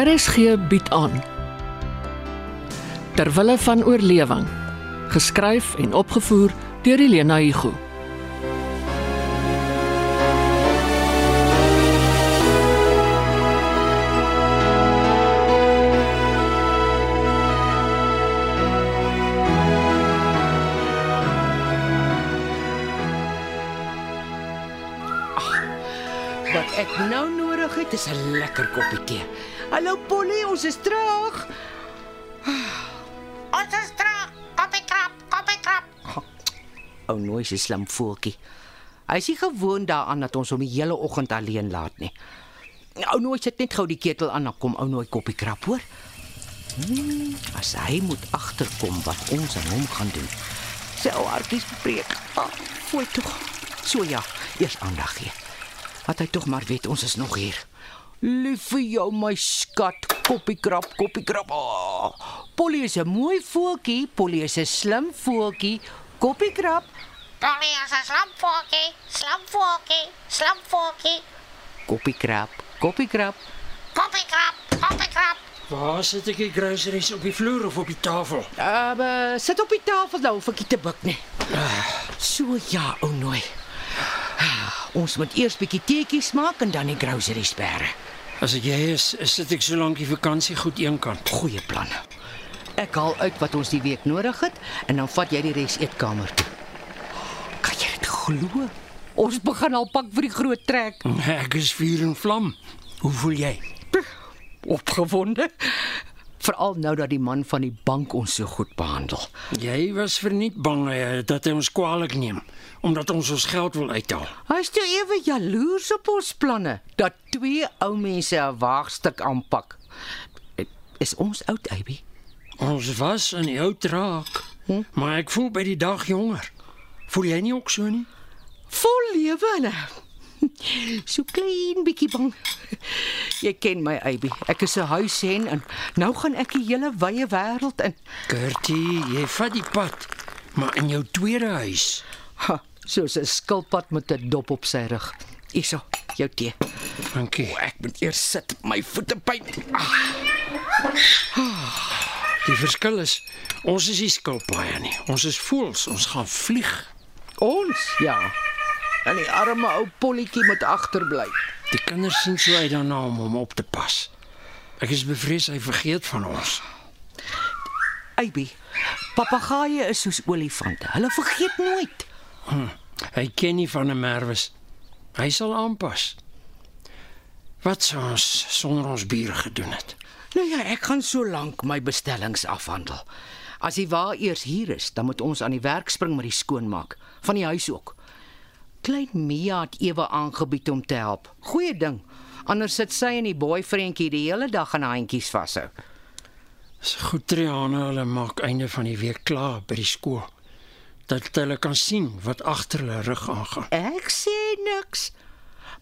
RSG bied aan Terwille van oorlewing geskryf en opgevoer deur Elena Igu Wat ek nou nodig het is 'n lekker koppie tee. Hallo Polly, ons is terug. Ons is terug. Koppie krap, koppie krap. Ou nooi se slim voeltjie. Hy is nie gewoond daaraan dat ons hom die hele oggend alleen laat nie. Ou nooi sit net gou die ketel aan, dan kom ou nooi koppie krap, hoor. Hmm, as hy moet agterkom wat ons aan hom gaan doen. Sy ou hartjies breek. Ah, fooi tog. So ja, eers aandag gee. Laat hy tog maar weet ons is nog hier. Lief vir jou my skat, koppie krap, koppie krap. Oh, Polly is 'n mooi voeltjie, Polly is 'n slim voeltjie. Koppie krap. Polly is 'n slamvoetjie, slamvoetjie, slamvoetjie. Koppie krap, koppie krap. Koppie krap, koppie krap. Waar sit ek die groceries op die vloer of op die tafel? Uh, uh sit op die tafel nou vir te buk nie. So ja, ou nooi. Ons moet eers bietjie teetjies maak en dan die groceries bære. As ek jy is, is dit ek so lank die vakansie goed eenkant. Goeie plan. Ek haal uit wat ons die week nodig het en dan vat jy die res eetkamer toe. Kan jy dit glo? Ons begin al pak vir die groot trek. Ek is vuur en vlam. Hoe voel jy? Opgewonde. Veral nou dat die man van die bank ons so goed behandel. Jy was verniet bang eh, dat hy ons kwaliek neem omdat ons ons geld wil uithaal. Hy's toe ewe jaloers op ons planne dat twee ou mense 'n waagstuk aanpak. Is ons oud, Abby? Ons was in die ou traak, hm? maar ek voel by die dag jonger. Voel jy nie ook so nie? Vol lewe en so klein bietjie bang. Jy ken my, Abby. Ek is 'n huishen en nou gaan ek die hele wye wêreld in. Gertie, jy vat die pad, maar in jou tweede huis. Ha, soos 'n skilpad met 'n dop op sy rug. Hierso, jou tee. Dankie. O, ek moet eers sit, my voete pyn. Ah. Die verskil is ons is nie skilpaaie nie. Ons is voëls, ons gaan vlieg. Ons, ja. En die arme ou polletjie moet agterbly. Die kinders sien so uit daarna om hom op te pas. Ek is bevrees hy vergeet van ons. Abby, papegaaie is soos olifante. Hulle vergeet nooit. Hm, hy ken nie van 'n merwes. Hy sal aanpas. Wat sou ons sonder ons bure gedoen het? Nou ja, ek gaan so lank my bestellings afhandel. As hy waar eers hier is, dan moet ons aan die werk spring met die skoonmaak van die huis ook. Klein Mia het ewe aangebied om te help. Goeie ding. Anders sit sy en die boyfriendjie die hele dag aan handjies vashou. Dis goed Triana, hulle maak einde van die week klaar by die skool. Dat hulle kan sien wat agter hulle rug aangaan. Ek sê niks.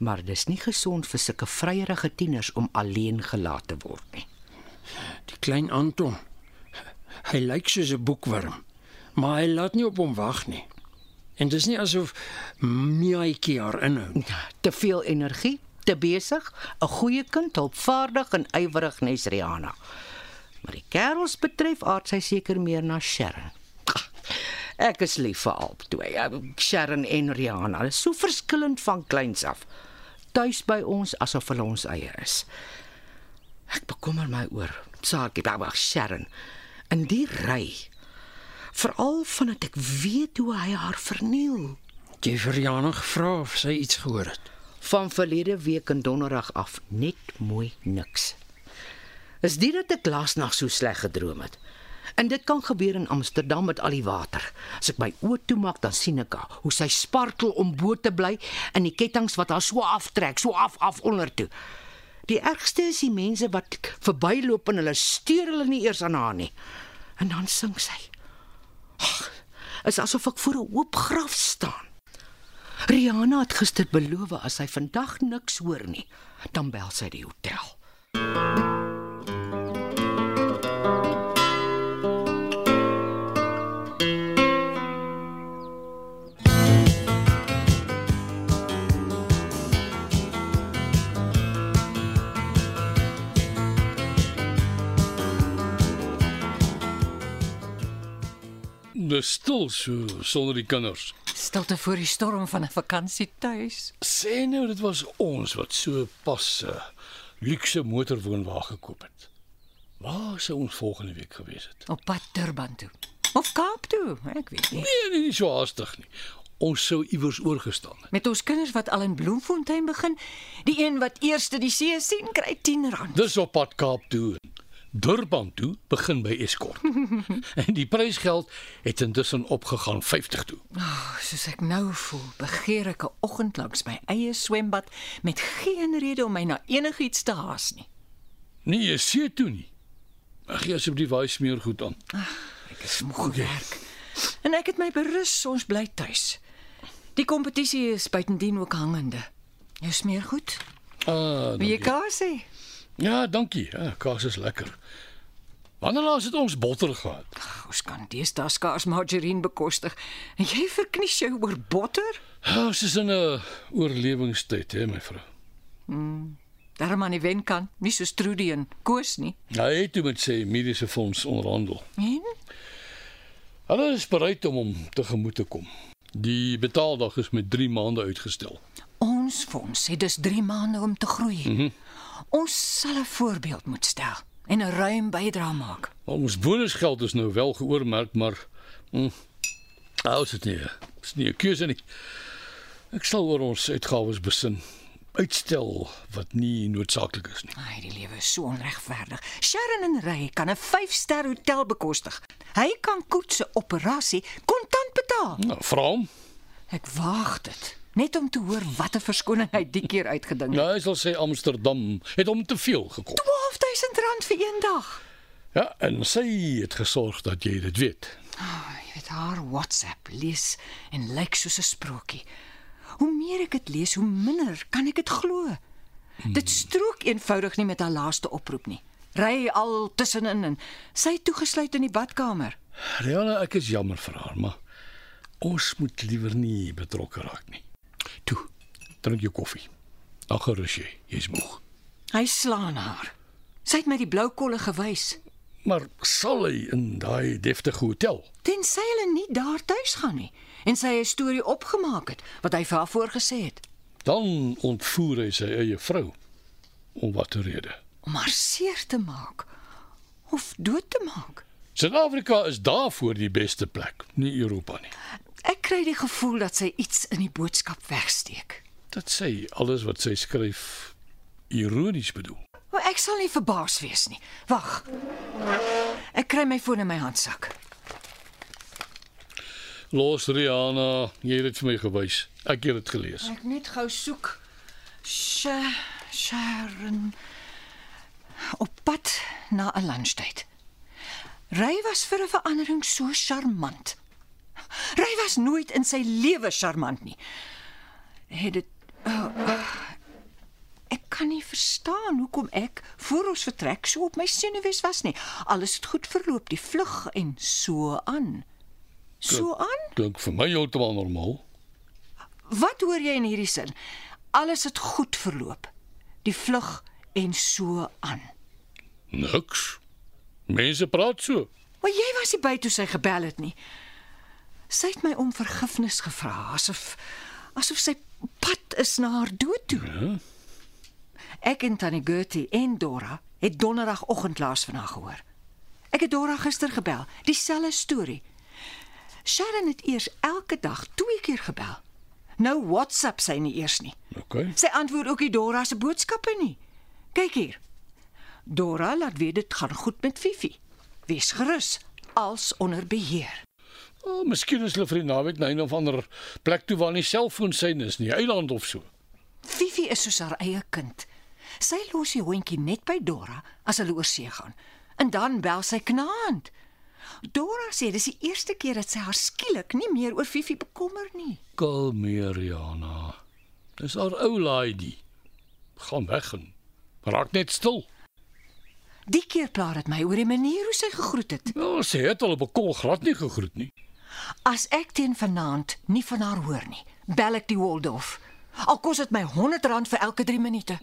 Maar dis nie gesond vir sulke vryeige tieners om alleen gelaat te word nie. Die klein Anton. Hy lyk soos 'n boekwurm, maar hy laat nie op hom wag nie. En dis nie asof Miaitjie haar inhou. Te veel energie, te besig, 'n goeie kind, hulpvaardig en ywerig nes Rihanna. Maar die kerels betref aard sy seker meer na Sharon. Ek is lief vir albei, Sharon en Rihanna. Hulle is so verskillend van kleins af. Tuis by ons asof hulle ons eie is. Ek bekommer my oor Saakie, baba Sharon. In die ry. Veral vandat ek weet hoe hy haar verniel. Jy Rihanna gevra of sy iets gehoor het. Van verlede week en donderdag af net mooi niks. Is dit dat ek laasnag so sleg gedroom het? En dit kan gebeur in Amsterdam met al die water. As ek my oë toemaak, dan sien ek haar, hoe sy spartel om bo te bly en die kettinge wat haar so aftrek, so af af onder toe. Die ergste is die mense wat verbyloop en hulle steur hulle nie eers aan haar nie. En dan sing sy. Ag, is asof ek voor 'n oop graf staan. Rihanna het gister beloof as sy vandag niks hoor nie, dan bel sy die hotel. Dis stil so sonder die kinders. Stilte voor die storm van 'n vakansie tuis. Sê nou dit was ons wat so pas 'n uh, luukse motorwoonwa gekoop het. Waar sou ons volgende week gewees het? Op pad Durban toe. Of Kaap toe, ek weet nie. Nee, nee, nie so haastig nie. Ons sou iewers oorgestaan het. Met ons kinders wat al in Bloemfontein begin, die een wat eerste die see sien, kry R10. Dis op pad Kaap toe. Durban toe begin by Escort. en die prysgeld het intussen opgegaan 50 toe. Oh, soos ek nou voel, begeer ek 'n oggend langs my eie swembad met geen rede om my na enigiets te haas nie. Nee, jy see toe nie. Ag, gee asseblief daai smeer goed aan. Ek is moeg gewerk. En ek het my berus, ons bly tuis. Die kompetisie is buitendien ook hangende. Jou smeer goed? Ah, Wie jy kaas sê? Ja, dankie. Ja, kaas is lekker. Wanneer laas het ons botter gehad? Ons kan deesdae skaars margarine bekostig. En jy verknies jou oor botter? Ja, ons is in 'n oorlewingstyd, hè, my vrou. Daarom aan die wen kan, nie so Trudy en Koos nie. Hy het toe met sy mediese fonds onderhandel. En Hulle is bereid om hom tegemoet te kom. Die betaaldag is met 3 maande uitgestel. ons fonds het dus 3 maande om te groei. Mm -hmm. Ons sal 'n voorbeeld moet stel en 'n ruim bydrae maak. Ons bonusgeld is nou wel geoormerk, maar nou is dit nie. Is nie 'n keuse nie. Ek sal oor ons uitgawes besin. Uitstel wat nie noodsaaklik is nie. Ai, die lewe is so onregverdig. Sharon en Ray kan 'n 5-ster hotel bekostig. Hy kan Koet se operasie kontant betaal. Nou, vra hom. Ek waag dit net om te hoor watter verskoning hy die keer uitgedink het. Ja, hy sal sê Amsterdam het hom te veel gekos. 12000 rand vir een dag. Ja, en sy het gesorg dat jy dit weet. Oh, jy weet haar WhatsApp lees en lyk soos 'n sprokie. Hoe meer ek dit lees, hoe minder kan ek dit glo. Hmm. Dit strook eenvoudig nie met haar laaste oproep nie. Ry al tussenin en sy toegesluit in die badkamer. Rihanna, ek is jammer vir haar, maar ons moet liewer nie betrokke raak nie. Toe, drink jou koffie. Dan gerus jy, jy's moeg. Hy slaan haar. Sy het my die blou kolle gewys. Maar sal hy in daai deftige hotel? Tensy hulle nie daar tuis gaan nie en sy 'n storie opgemaak het wat hy vir haar voorgesê het. Dan ontvoer hy sy eie vrou. Om watter rede? Om haar seer te maak of dood te maak. Suid-Afrika is daarvoor die beste plek, nie Europa nie. Ek kry die gevoel dat sy iets in die boodskap wegsteek. Dit sê alles wat sy skryf ironies bedoel. Maar ek sal nie verbaas wees nie. Wag. Ek kry my foon in my handsak. Los Rihanna, jy het dit vir my gewys. Ek het dit gelees. Ek net gou soek. Sha Sharon op pad na 'n lunchtyd. Ry was vir 'n verandering so charmant. Ry was nooit in sy lewe charmant nie. Het dit oh, oh, Ek kan nie verstaan hoekom ek voor ons vertrek so op my senuwees was nie. Alles het goed verloop, die vlug en so aan. So aan? Klink vir my heeltemal normaal. Wat hoor jy in hierdie sin? Alles het goed verloop. Die vlug en so aan. Niks. Mense praat so. Maar jy was nie by toe sy gebel het nie. Sy het my om vergifnis gevra asof asof sy pad is na haar dood toe. Ja? Ek en Tannie Gertie en Dora het donderdagoggend laas van haar gehoor. Ek het Dora gister gebel, dieselfde storie. Sharon het eers elke dag twee keer gebel. Nou WhatsApp sy nie eers nie. OK. Sy antwoord ook nie Dora se boodskappe nie. Kyk hier. Dora laat weet dit gaan goed met Fifi. Wees gerus, als onder beheer. Oh, miskien is hulle vir die naweek na een of ander plek toe waar nie selfoonsein is nie, eiland of so. Fifi is soos haar eie kind. Sy los die hondjie net by Dora as hulle oor see gaan. En dan bel sy knaand. Dora sê dis die eerste keer dat sy haar skielik nie meer oor Fifi bekommer nie. Kalmeer, Rihanna. Dis haar ou lady. Gaan weg en raak net stil. Die keer pla dit my oor die manier hoe sy gegroet het. Ja, sy het al op 'n kol glad nie gegroet nie. As ek teen vanaand nie van haar hoor nie, bel ek die Waldorf. Al kos dit my R100 vir elke 3 minute.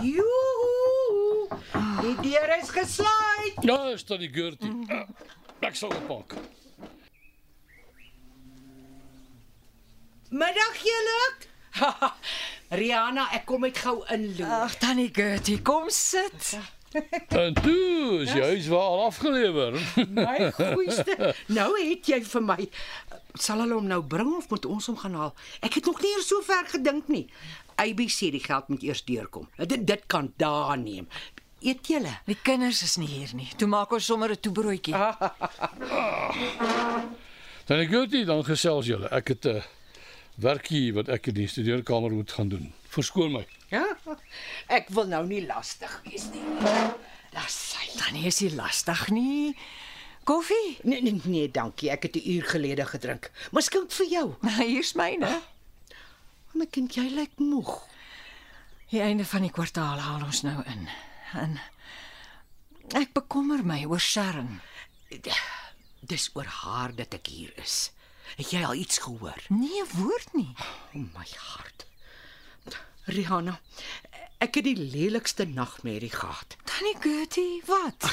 Joe! Die deur is gesluit. Ja, is dit die Gertie. Mm. Uh, ek sal gepak. Middag julle. Rihanna, ek kom net gou inloer. Ag, tannie Gertie, kom sit. Ja. En toe is jy huis waar al afgelewer. My goeieste. Nou het jy vir my sal hulle hom nou bring of moet ons hom gaan haal? Ek het nog nie eers so ver gedink nie. ABC die geld moet eers deurkom. Dit dit kan daar neem. Eet julle? Die kinders is nie hier nie. Toe maak ons sommer 'n toebroodjie. Dan ek gou dit dan gesels julle. Ek het 'n uh, werkie wat ek in die studeerkamer moet gaan doen. Verskoon my. Ja. Ek wil nou nie lastig wees nie. Las sy. Tannie is nie lastig nie. Koffie? Nee nee nee, dankie. Ek het 'n uur gelede gedrink. Miskien vir jou. Nou, hier's myne. My kind, jy lyk moeg. Die einde van die kwartaal haal ons nou in. En ek bekommer my oor Sharon. Dis oor haar dat ek hier is. Het jy al iets gehoor? Nee woord nie. O oh my hart. Rihanna, ek het die lelikste nagmerrie gehad. Tannie Gertie, wat?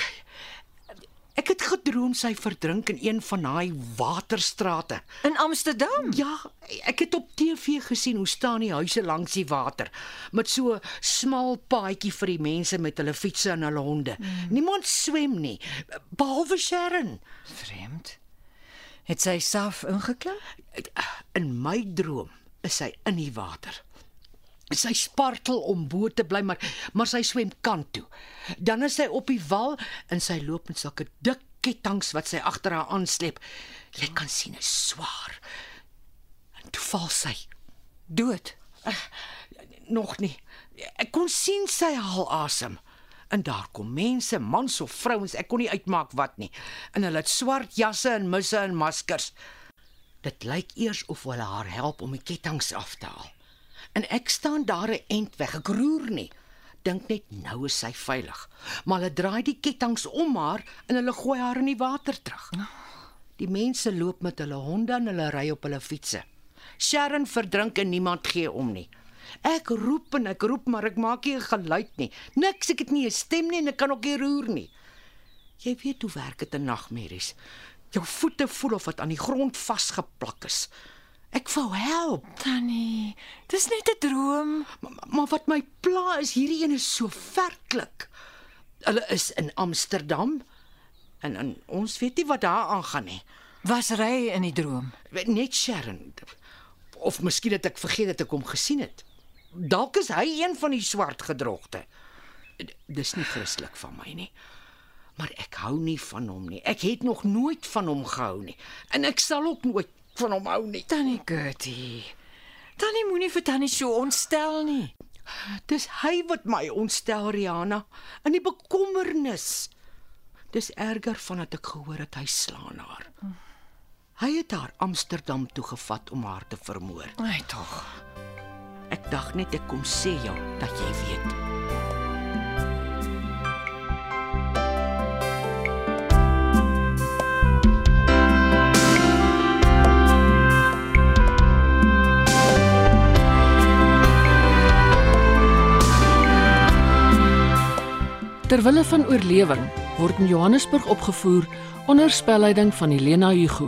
Ek het gedroom sy verdrink in een van daai waterstrate. In Amsterdam? Ja, ek het op TV gesien hoe staan die huise langs die water met so smal paadjie vir die mense met hulle fietsse en hulle honde. Mm. Niemand swem nie, behalwe Sharon. Vreemd. Het sy self ingeklim? In my droom is sy in die water. Sy spartel om bo te bly, maar maar sy swem kant toe. Dan is sy op die wal en sy loop met sulke dik ketTINGS wat sy agter haar aansleep. Jy kan sien is swaar. En toe val sy Dood. nog nie. Ek kon sien sy haal asem. En daar kom mense, mans of vrouens, ek kon nie uitmaak wat nie. En hulle het swart jasse en musse en maskers. Dit lyk eers of hulle haar help om die ketTINGS af te haal. En ek staan daar 'n end weg, ek roer nie. Dink net nou is sy veilig. Maar hulle draai die ketTINGS om haar en hulle gooi haar in die water terug. Die mense loop met hulle honde en hulle ry op hulle fietsse. Sharon verdrink en niemand gee om nie. Ek roep en ek roep maar ek maak nie 'n geluid nie. Niks, ek het nie 'n stem nie en ek kan ook nie roer nie. Jy weet hoe werk dit in nagmerries. Jou voete voel of dit aan die grond vasgeplak is. Ek wou help, Tannie, dis net 'n droom. maar, maar wat my pla is hierdie een is so werklik. Hulle is in Amsterdam en, en ons weet nie wat daar aangaan nie. Was ry in die droom. Net Sharon. Of miskien het ek vergeet dat ek hom gesien het. Dalk is hy een van die swart gedrogte. Dis nie Christelik van my nie. Maar ek hou nie van hom nie. Ek het nog nooit van hom gehou nie. En ek sal ook nooit van hom hou nie. Tannie Gertie. Tannie moenie vir tannie so ontstel nie. Dis hy wat my ontstel, Rihanna, in die bekommernis. Dis erger van dat ek gehoor het hy slaan haar. Hy het haar Amsterdam toe gevat om haar te vermoor. Ai tog. Ek dink net ek kom sê jou dat jy weet. Terwille van oorlewing word in Johannesburg opgevoer onder spelleiding van Helena Hugo.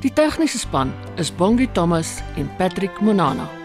Die tegniese span is Bongie Thomas en Patrick Monana.